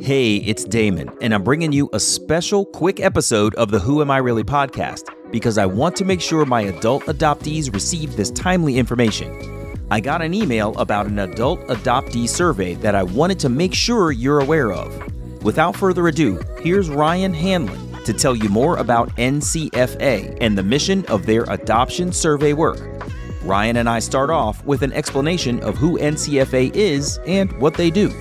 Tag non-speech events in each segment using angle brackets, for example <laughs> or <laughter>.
Hey, it's Damon, and I'm bringing you a special quick episode of the Who Am I Really podcast because I want to make sure my adult adoptees receive this timely information. I got an email about an adult adoptee survey that I wanted to make sure you're aware of. Without further ado, here's Ryan Hanlon to tell you more about NCFA and the mission of their adoption survey work. Ryan and I start off with an explanation of who NCFA is and what they do.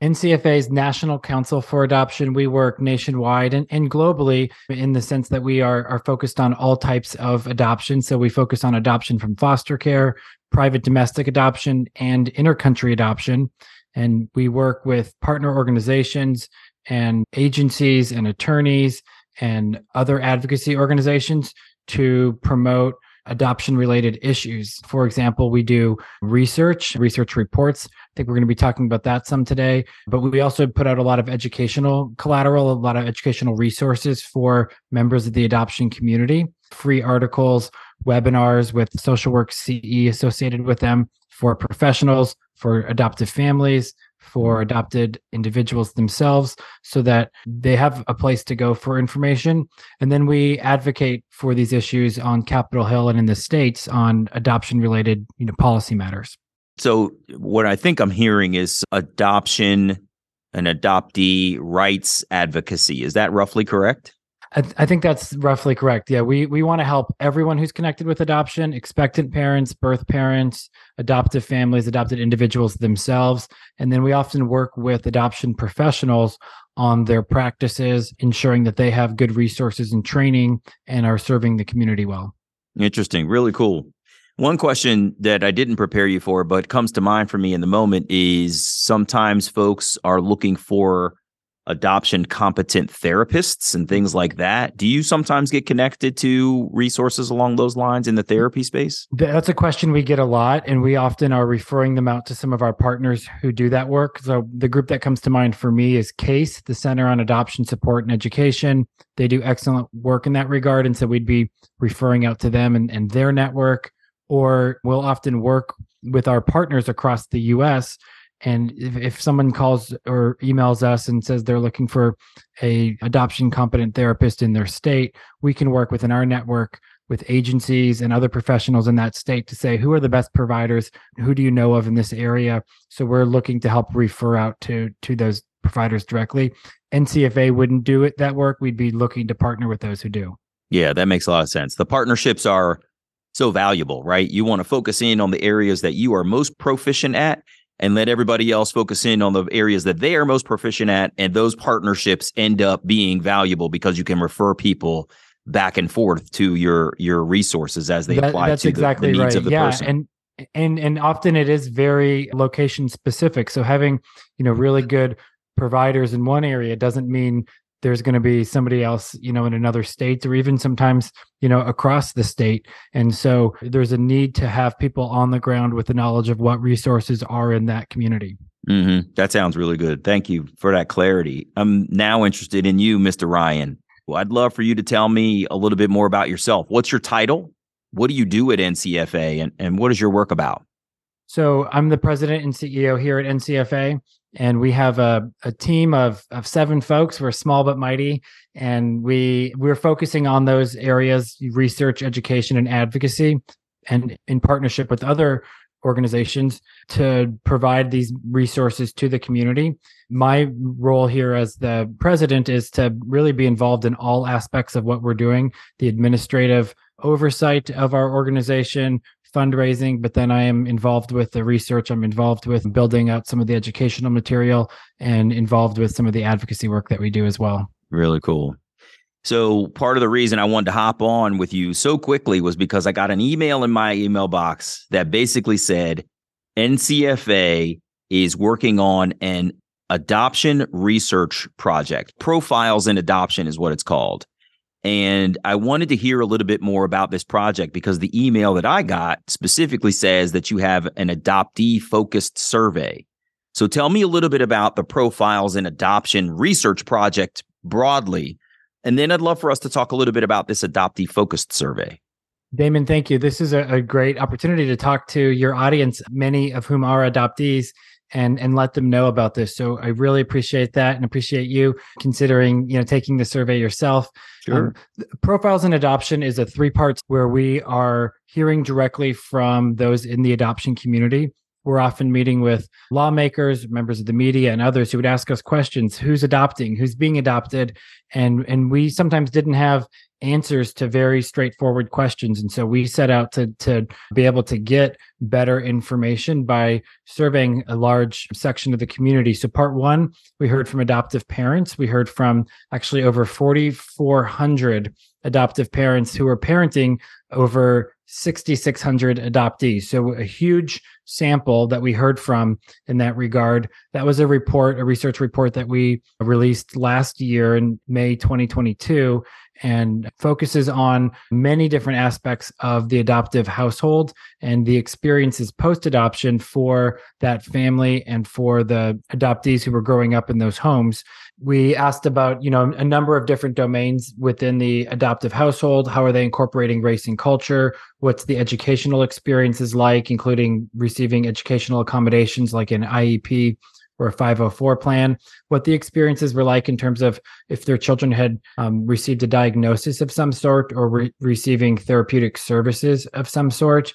NCFA's National Council for Adoption. We work nationwide and, and globally in the sense that we are, are focused on all types of adoption. So we focus on adoption from foster care, private domestic adoption, and intercountry adoption. And we work with partner organizations and agencies and attorneys and other advocacy organizations to promote adoption related issues. For example, we do research, research reports. I think we're going to be talking about that some today, but we also put out a lot of educational collateral, a lot of educational resources for members of the adoption community, free articles, webinars with social work CE associated with them for professionals, for adoptive families, for adopted individuals themselves so that they have a place to go for information. And then we advocate for these issues on Capitol Hill and in the states on adoption related, you know, policy matters. So what I think I'm hearing is adoption and adoptee rights advocacy. Is that roughly correct? I, I, think that's roughly correct. Yeah, we we want to help everyone who's connected with adoption, expectant parents, birth parents, adoptive families, adopted individuals themselves, and then we often work with adoption professionals on their practices, ensuring that they have good resources and training and are serving the community well. Interesting, really cool. One question that I didn't prepare you for, but comes to mind for me in the moment is sometimes folks are looking for adoption competent therapists and things like that. Do you sometimes get connected to resources along those lines in the therapy space? That's a question we get a lot, and we often are referring them out to some of our partners who do that work. So, the group that comes to mind for me is CASE, the Center on Adoption Support and Education. They do excellent work in that regard. And so, we'd be referring out to them and, and their network, or we'll often work with our partners across the US and if, if someone calls or emails us and says they're looking for a adoption competent therapist in their state we can work within our network with agencies and other professionals in that state to say who are the best providers? Who do you know of in this area? So we're looking to help refer out to to those providers directly. Ncfa wouldn't do it that work. We'd be looking to partner with those who do. Yeah that makes a lot of sense. The partnerships are so valuable right? You want to focus in on the areas that you are most proficient at and let everybody else focus in on the areas that they are most proficient at. And those partnerships end up being valuable because you can refer people back and forth to your your resources as they that, apply that's to exactly the, the needs right. of the yeah, person. And and and often it is very location specific. So having, you know, really good providers in one area doesn't mean there's going to be somebody else you know in another state or even sometimes you know across the state. And so there's a need to have people on the ground with the knowledge of what resources are in that community. Mm-hmm. that sounds really good. Thank you for that clarity. I'm now interested in you mr ryan. Well i'd love for you to tell me a little bit more about yourself. What's your title? What do you do at ncfa and, and what is your work about? So i'm the president and ceo here at ncfa and we have a, a team of, of seven folks. We're small but mighty. And we we're focusing on those areas research education and advocacy and in partnership with other organizations to provide these resources to the community. My role here as the president is to really be involved in all aspects of what we're doing the administrative oversight of our organization fundraising, but then I am involved with the research. I'm involved with building out some of the educational material and involved with some of the advocacy work that we do as well. Really cool. So, part of the reason I wanted to hop on with you so quickly was because I got an email in my email box that basically said NCFA is working on an adoption research project. Profiles in Adoption is what it's called. And I wanted to hear a little bit more about this project because the email that I got specifically says that you have an adoptee focused survey. So tell me a little bit about the Profiles in Adoption research project broadly. And then I'd love for us to talk a little bit about this adoptee focused survey. Damon, thank you. This is a, great opportunity to talk to your audience, many of whom are adoptees, and and let them know about this. So I really appreciate that and appreciate you considering you know taking the survey yourself. Sure. Um, Profiles in Adoption is a three parts where we are hearing directly from those in the adoption community. We're often meeting with lawmakers, members of the media, and others who would ask us questions: Who's adopting? Who's being adopted? And and we sometimes didn't have answers to very straightforward questions and so we set out to to be able to get better information by surveying a large section of the community so part 1 we heard from adoptive parents we heard from actually over 4400 adoptive parents who are parenting over 6600 adoptees so a huge sample that we heard from in that regard. That was a report, a research report that we released last year in May 2022 and focuses on many different aspects of the adoptive household and the experiences post adoption for that family and for the adoptees who were growing up in those homes. We asked about you know a number of different domains within the adoptive household. How are they incorporating race and culture? What's the educational experiences like including receiving educational accommodations like an iep or a 504 plan what the experiences were like in terms of if their children had um, received a diagnosis of some sort or re- receiving therapeutic services of some sort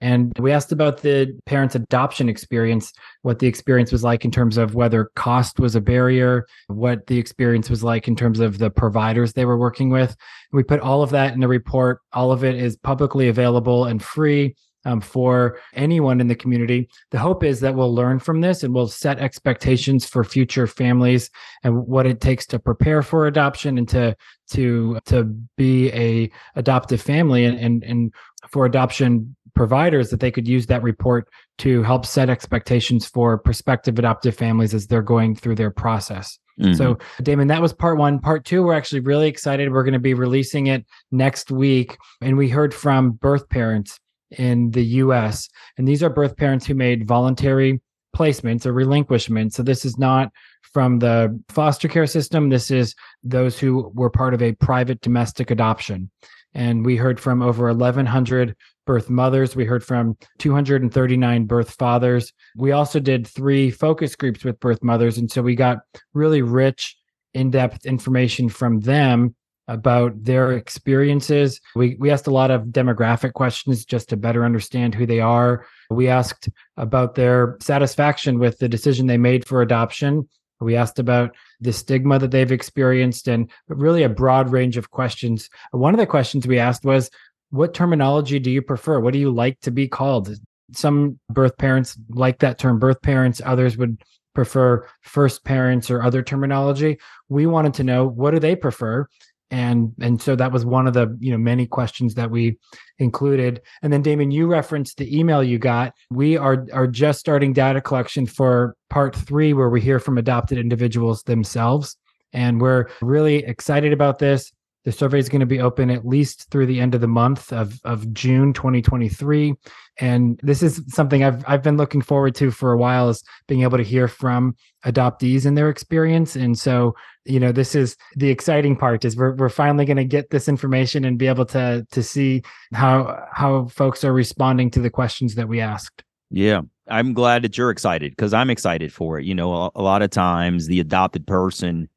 and we asked about the parents' adoption experience, what the experience was like in terms of whether cost was a barrier, what the experience was like in terms of the providers they were working with. We put all of that in the report. All of it is publicly available and free. Um, for anyone in the community. The hope is that we'll learn from this and we'll set expectations for future families and what it takes to prepare for adoption and to to to be a adoptive family and and, and for adoption providers that they could use that report to help set expectations for prospective adoptive families as they're going through their process. Mm-hmm. So, Damon, that was part one. Part two, we're actually really excited. We're going to be releasing it next week. And we heard from birth parents in the US. And these are birth parents who made voluntary placements or relinquishments. So, this is not from the foster care system. This is those who were part of a private domestic adoption. And we heard from over 1,100 birth mothers. We heard from 239 birth fathers. We also did three focus groups with birth mothers. And so we got really rich, in depth information from them about their experiences. We, we asked a lot of demographic questions just to better understand who they are. We asked about their satisfaction with the decision they made for adoption. We asked about the stigma that they've experienced and really a broad range of questions. One of the questions we asked was what terminology do you prefer? What do you like to be called? Some birth parents like that term birth parents, others would prefer first parents or other terminology. We wanted to know what do they prefer? And and so that was one of the, you know, many questions that we included. And then Damon, you referenced the email you got. We are are just starting data collection for part 3 where we hear from adopted individuals themselves and we're really excited about this. The survey is going to be open at least through the end of the month of, of June 2023. And this is something I've I've been looking forward to for a while is being able to hear from adoptees and their experience. And so, you know, this is the exciting part is we're we're finally going to get this information and be able to to see how how folks are responding to the questions that we asked. Yeah. I'm glad that you're excited because I'm excited for it. You know, a, a lot of times the adopted person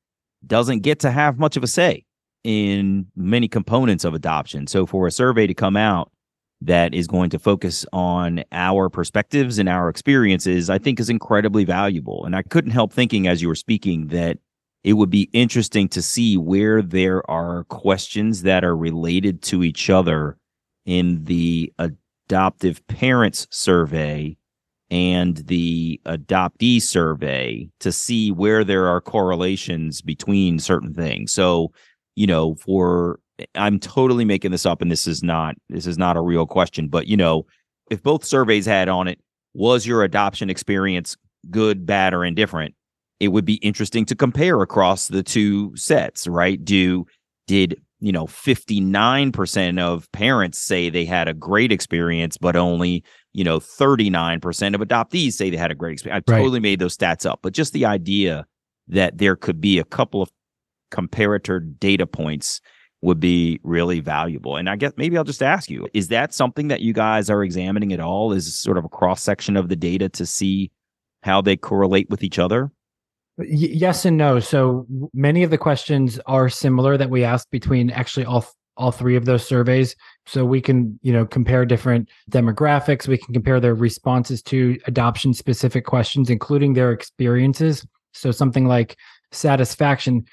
doesn't get to have much of a say in many components of adoption. So for a survey to come out that is going to focus on our perspectives and our experiences, I think is incredibly valuable. And I couldn't help thinking as you were speaking that it would be interesting to see where there are questions that are related to each other in the adoptive parents survey and the adoptee survey to see where there are correlations between certain things. So you know, for I'm totally making this up and this is not this is not a real question, but you know, if both surveys had on it, was your adoption experience good, bad, or indifferent? It would be interesting to compare across the two sets, right? Do did you know 59% of parents say they had a great experience, but only you know 39% of adoptees say they had a great experience. I totally made those stats up, but just the idea that there could be a couple of comparator data points would be really valuable. And I guess maybe I'll just ask you, is that something that you guys are examining at all? Is sort of a cross section of the data to see how they correlate with each other? yes and no. So many of the questions are similar that we ask between actually all all three of those surveys so we can you know compare different demographics we can compare their responses to adoption specific questions including their experiences so something like satisfaction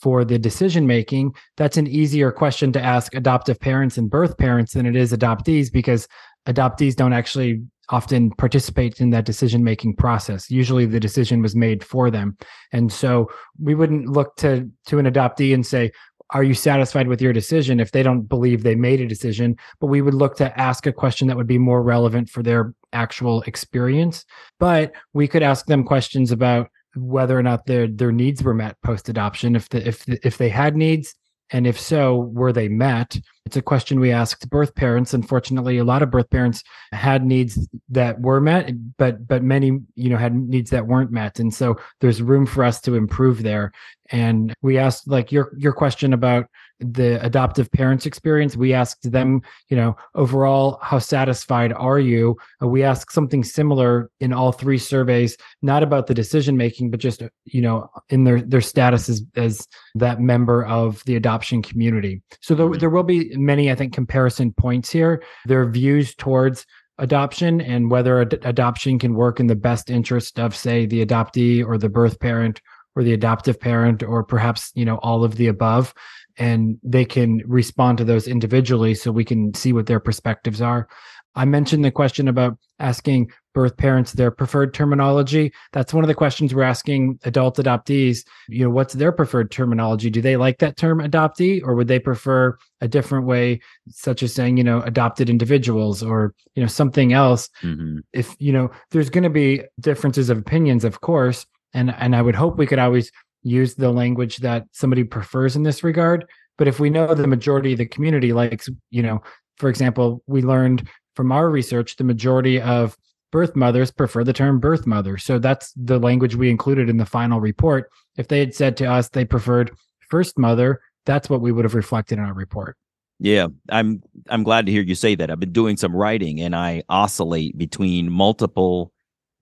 for the decision making that's an easier question to ask adoptive parents and birth parents than it is adoptees because adoptees don't actually often participate in that decision making process. Usually the decision was made for them. And so we wouldn't look to to an adoptee and say are you satisfied with your decision? if they don't believe they made a decision but we would look to ask a question that would be more relevant for their actual experience. But we could ask them questions about whether or not their their needs were met post adoption if the if if they had needs and if so, were they met? It's a question we asked birth parents. Unfortunately, a lot of birth parents had needs that were met, but but many, you know, had needs that weren't met. And so there's room for us to improve there. And we asked like your your question about the adoptive parents experience. We asked them you know overall how satisfied are you? Uh, we asked something similar in all three surveys not about the decision making but just you know in their their status as, as that member of the adoption community. So there, there will be many i think comparison points here their views towards adoption and whether ad- adoption can work in the best interest of say the adoptee or the birth parent or the adoptive parent or perhaps you know all of the above and they can respond to those individually so we can see what their perspectives are. I mentioned the question about asking birth parents their preferred terminology. That's one of the questions we're asking adult adoptees. You know, what's their preferred terminology? Do they like that term adoptee or would they prefer a different way, such as saying, you know, adopted individuals or, you know, something else? Mm-hmm. If, you know, there's going to be differences of opinions, of course. And and I would hope we could always use the language that somebody prefers in this regard. But if we know the majority of the community likes, you know, for example, we learned from our research the majority of birth mothers prefer the term birth mother. So that's the language we included in the final report. If they had said to us they preferred first mother, that's what we would have reflected in our report. Yeah, I'm I'm glad to hear you say that. I've been doing some writing and I oscillate between multiple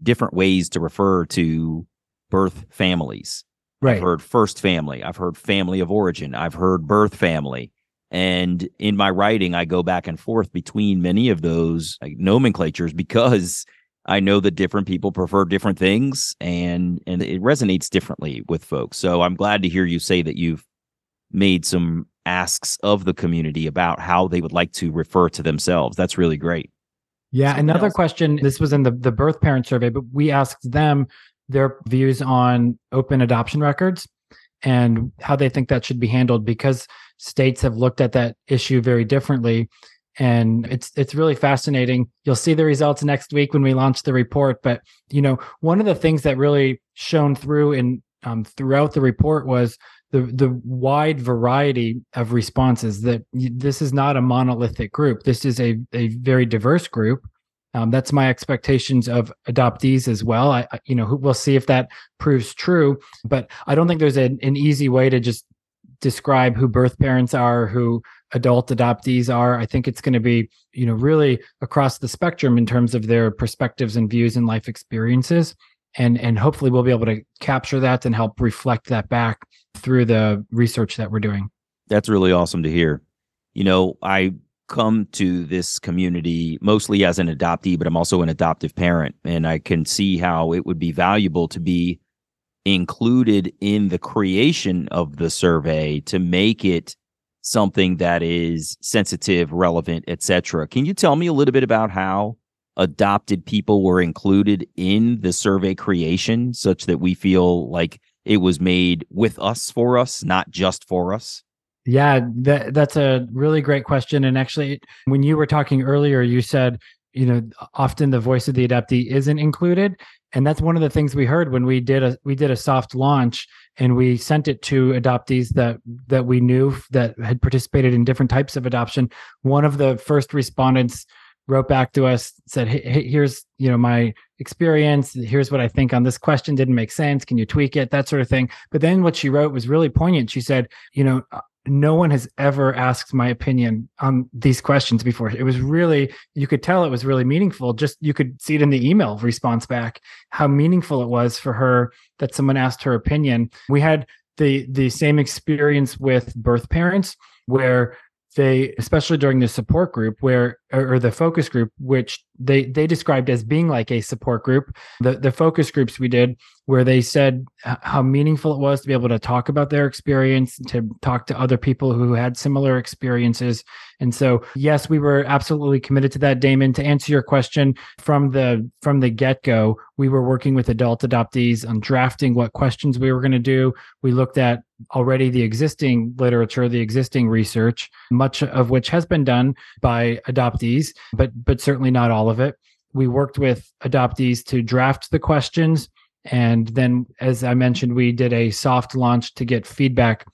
different ways to refer to birth families. Right. I've heard first family. I've heard family of origin. I've heard birth family. And in my writing, I go back and forth between many of those like, nomenclatures because I know that different people prefer different things and and it resonates differently with folks. So I'm glad to hear you say that you've made some asks of the community about how they would like to refer to themselves. That's really great. Yeah, another else? question. This was in the the birth parent survey, but we asked them their views on open adoption records and how they think that should be handled because states have looked at that issue very differently. And it's it's really fascinating. You'll see the results next week when we launch the report. But you know one of the things that really shone through in um, throughout the report was the the wide variety of responses that this is not a monolithic group. This is a, a very diverse group um, that's my expectations of adoptees as well. I, you know, we'll see if that proves true, but I don't think there's an, an easy way to just describe who birth parents are, who adult adoptees are. I think it's going to be, you know, really across the spectrum in terms of their perspectives and views and life experiences. And, and hopefully we'll be able to capture that and help reflect that back through the research that we're doing. That's really awesome to hear. You know, I come to this community mostly as an adoptee, but I'm also an adoptive parent. And I can see how it would be valuable to be included in the creation of the survey to make it something that is sensitive, relevant, etc. Can you tell me a little bit about how adopted people were included in the survey creation such that we feel like it was made with us for us, not just for us? Yeah, that that's a really great question. And actually, when you were talking earlier, you said, you know, often the voice of the adoptee isn't included. And that's one of the things we heard when we did a we did a soft launch and we sent it to adoptees that that we knew that had participated in different types of adoption. One of the first respondents wrote back to us said hey, here's you know my experience here's what i think on this question didn't make sense can you tweak it that sort of thing but then what she wrote was really poignant she said you know no one has ever asked my opinion on these questions before. It was really, you could tell it was really meaningful. Just you could see it in the email response back, how meaningful it was for her that someone asked her opinion. We had the the same experience with birth parents where they especially during the support group where or, the focus group which they they described as being like a support group. The the focus groups we did where they said how meaningful it was to be able to talk about their experience to talk to other people who had similar experiences. And so yes we were absolutely committed to that. Damon to answer your question from the from the get-go we were working with adult adoptees on drafting what questions we were going to do. We looked at already the existing literature the existing research much of which has been done by adoptees but but certainly not all of it we worked with adoptees to draft the questions and then, as I mentioned, we did a soft launch to get feedback,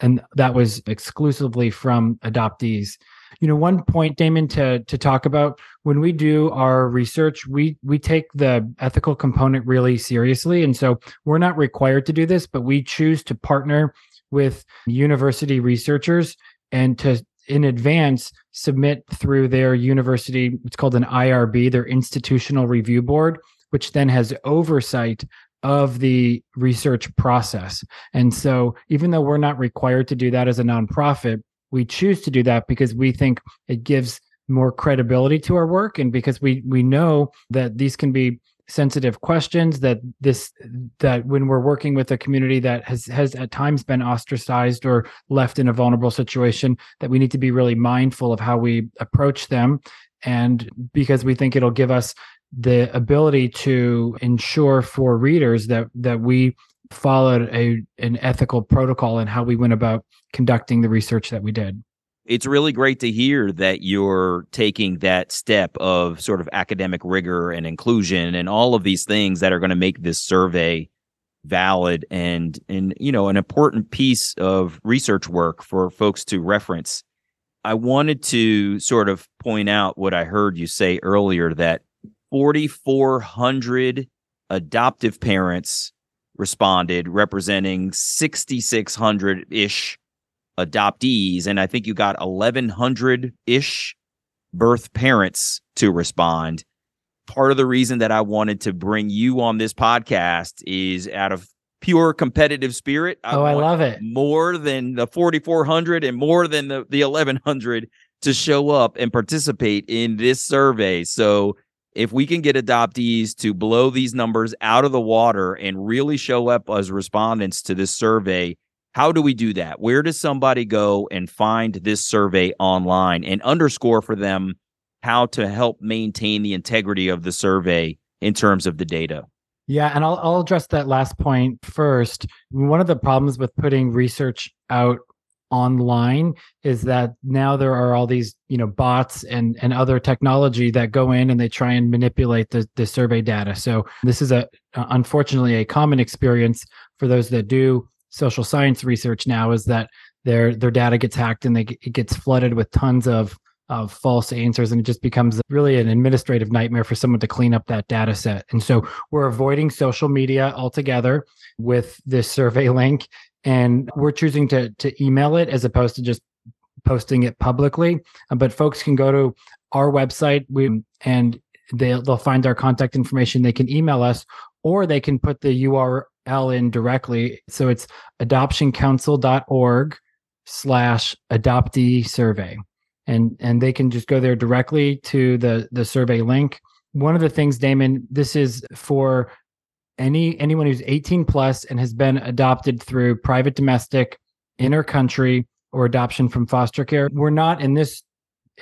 and that was exclusively from adoptees. You know, one point, Damon, to to talk about when we do our research, we we take the ethical component really seriously, and so we're not required to do this, but we choose to partner with university researchers and to in advance submit through their university it's called an IRB their institutional review board which then has oversight of the research process. And so, even though we're not required to do that as a nonprofit, we choose to do that because we think it gives more credibility to our work and because we we know that these can be sensitive questions that this that when we're working with a community that has has at times been ostracized or left in a vulnerable situation that we need to be really mindful of how we approach them. And because we think it'll give us the ability to ensure for readers that that we followed a an ethical protocol in how we went about conducting the research that we did. It's really great to hear that you're taking that step of sort of academic rigor and inclusion and all of these things that are going to make this survey valid and and you know an important piece of research work for folks to reference. I wanted to sort of point out what I heard you say earlier that 4,400 adoptive parents responded, representing 6,600 ish adoptees. And I think you got 1,100 ish birth parents to respond. Part of the reason that I wanted to bring you on this podcast is out of pure competitive spirit. I oh, I love it. More than the 4,400 and more than the, the 1,100 to show up and participate in this survey. So if we can get adoptees to blow these numbers out of the water and really show up as respondents to this survey, how do we do that? Where does somebody go and find this survey online and underscore for them how to help maintain the integrity of the survey in terms of the data? Yeah, and I'll I'll address that last point first. One of the problems with putting research out online is that now there are all these you know bots and and other technology that go in and they try and manipulate the the survey data so this is a uh, unfortunately a common experience for those that do social science research now is that their their data gets hacked and they it gets flooded with tons of of false answers and it just becomes really an administrative nightmare for someone to clean up that data set. And so we're avoiding social media altogether with this survey <laughs> link and we're choosing to to email it as opposed to just posting it publicly. Uh, but folks can go to our website we, and they'll they'll find our contact information. They can email us or they can put the URL in directly. So it's adoptioncouncil.org slash adoptee survey. And and they can just go there directly to the the survey link. One of the things, Damon, this is for any anyone who's 18 plus and has been adopted through private domestic intercountry or adoption from foster care we're not in this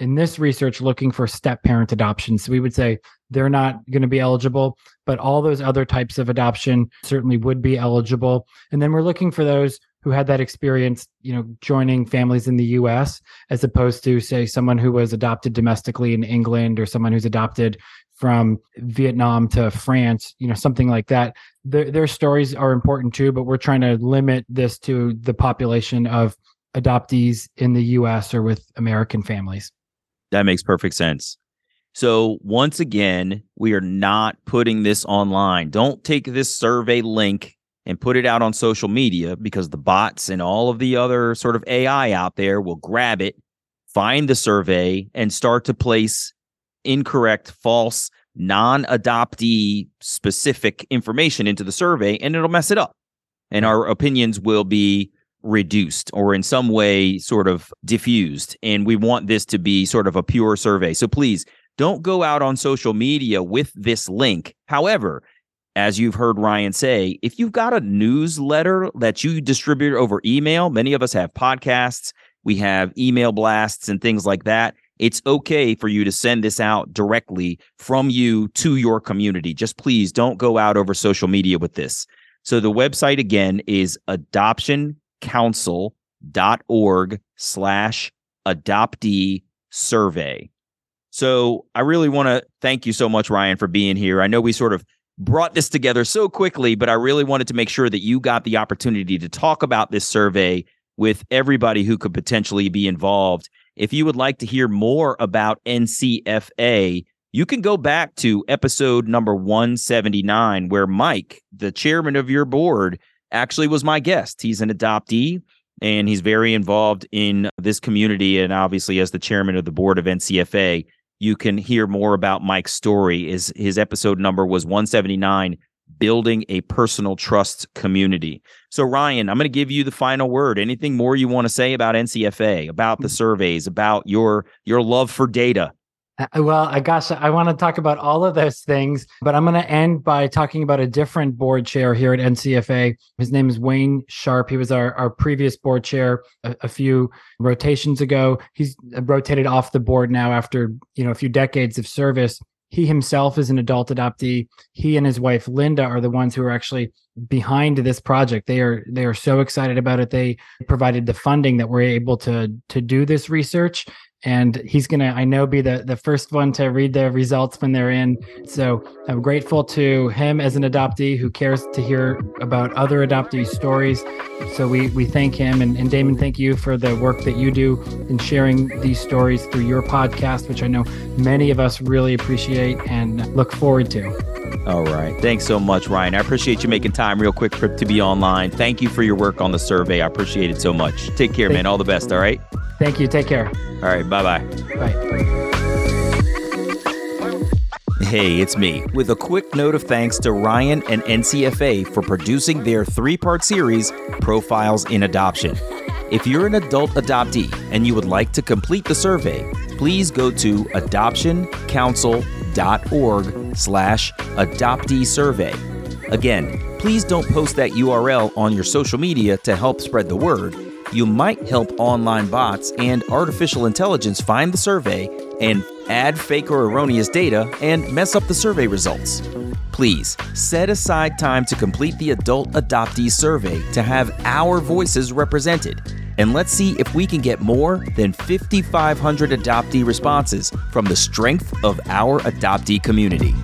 in this research looking for step parent adoption. So we would say they're not going to be eligible but all those other types of adoption certainly would be eligible. And then we're looking for those who had that experience you know joining families in the US as opposed to say someone who was adopted domestically in England or someone who's adopted from Vietnam to France, you know, something like that. Their, their stories are important too, but we're trying to limit this to the population of adoptees in the US or with American families. That makes perfect sense. So, once again, we are not putting this online. Don't take this survey link and put it out on social media because the bots and all of the other sort of AI out there will grab it, find the survey, and start to place incorrect, false, non adoptee specific information into the survey, and it'll mess it up. And our opinions will be reduced or in some way sort of diffused. And we want this to be sort of a pure survey. So please don't go out on social media with this link. However, as you've heard Ryan say, if you've got a newsletter that you distribute over email, many of us have podcasts, we have email blasts and things like that. It's okay for you to send this out directly from you to your community. Just please don't go out over social media with this. So the website again is adoptioncouncil.org slash adoptee survey. So I really want to thank you so much, Ryan, for being here. I know we sort of brought this together so quickly, but I really wanted to make sure that you got the opportunity to talk about this survey with everybody who could potentially be involved. If you would like to hear more about NCFA, you can go back to episode number 179, where Mike, the chairman of your board, actually was my guest. He's an adoptee and he's very involved in this community. And obviously, as the chairman of the board of NCFA, you can hear more about Mike's story. Is his episode number was 179, building a personal trust community. So Ryan, I'm going to give you the final word. Anything more you want to say about NCFA, about the mm. surveys, about your your love for data? Uh, uh well, I gosh, I want to talk about all of those things, but I'm going to end by talking about a different board chair here at NCFA. His name is Wayne Sharp. He was our, our previous board chair a, a few rotations ago. He's uh, rotated off the board now after you know a few decades of service. He himself is an adult adoptee. He and his wife Linda are the ones who are actually behind this project. They are they are so excited about it. They provided the funding that we're able to to do this research and he's gonna i know be the the first one to read the results when they're in so i'm grateful to him as an adoptee who cares to hear about other adoptee stories so we we thank him and, and damon thank you for the work that you do in sharing these stories through your podcast which i know many of us really appreciate and look forward to all right. Thanks so much, Ryan. I appreciate you making time real quick for, to be online. Thank you for your work on the survey. I appreciate it so much. Take care, thank man. All the best. All right. Thank you. Take care. All right. Bye-bye. Bye. Hey, it's me with a quick note of thanks to Ryan and NCFA for producing their three part series, Profiles in Adoption. If you're an adult adoptee and you would like to complete the survey, please go to adoptioncouncil.org slash adoptee survey. Again, please don't post that URL on your social media to help spread the word. You might help online bots and artificial intelligence find the survey and add fake or erroneous data and mess up the survey results. Please set aside time to complete the adult adoptee survey to have our voices represented. And let's see if we can get more than 5,500 adoptee responses from the strength of our adoptee community.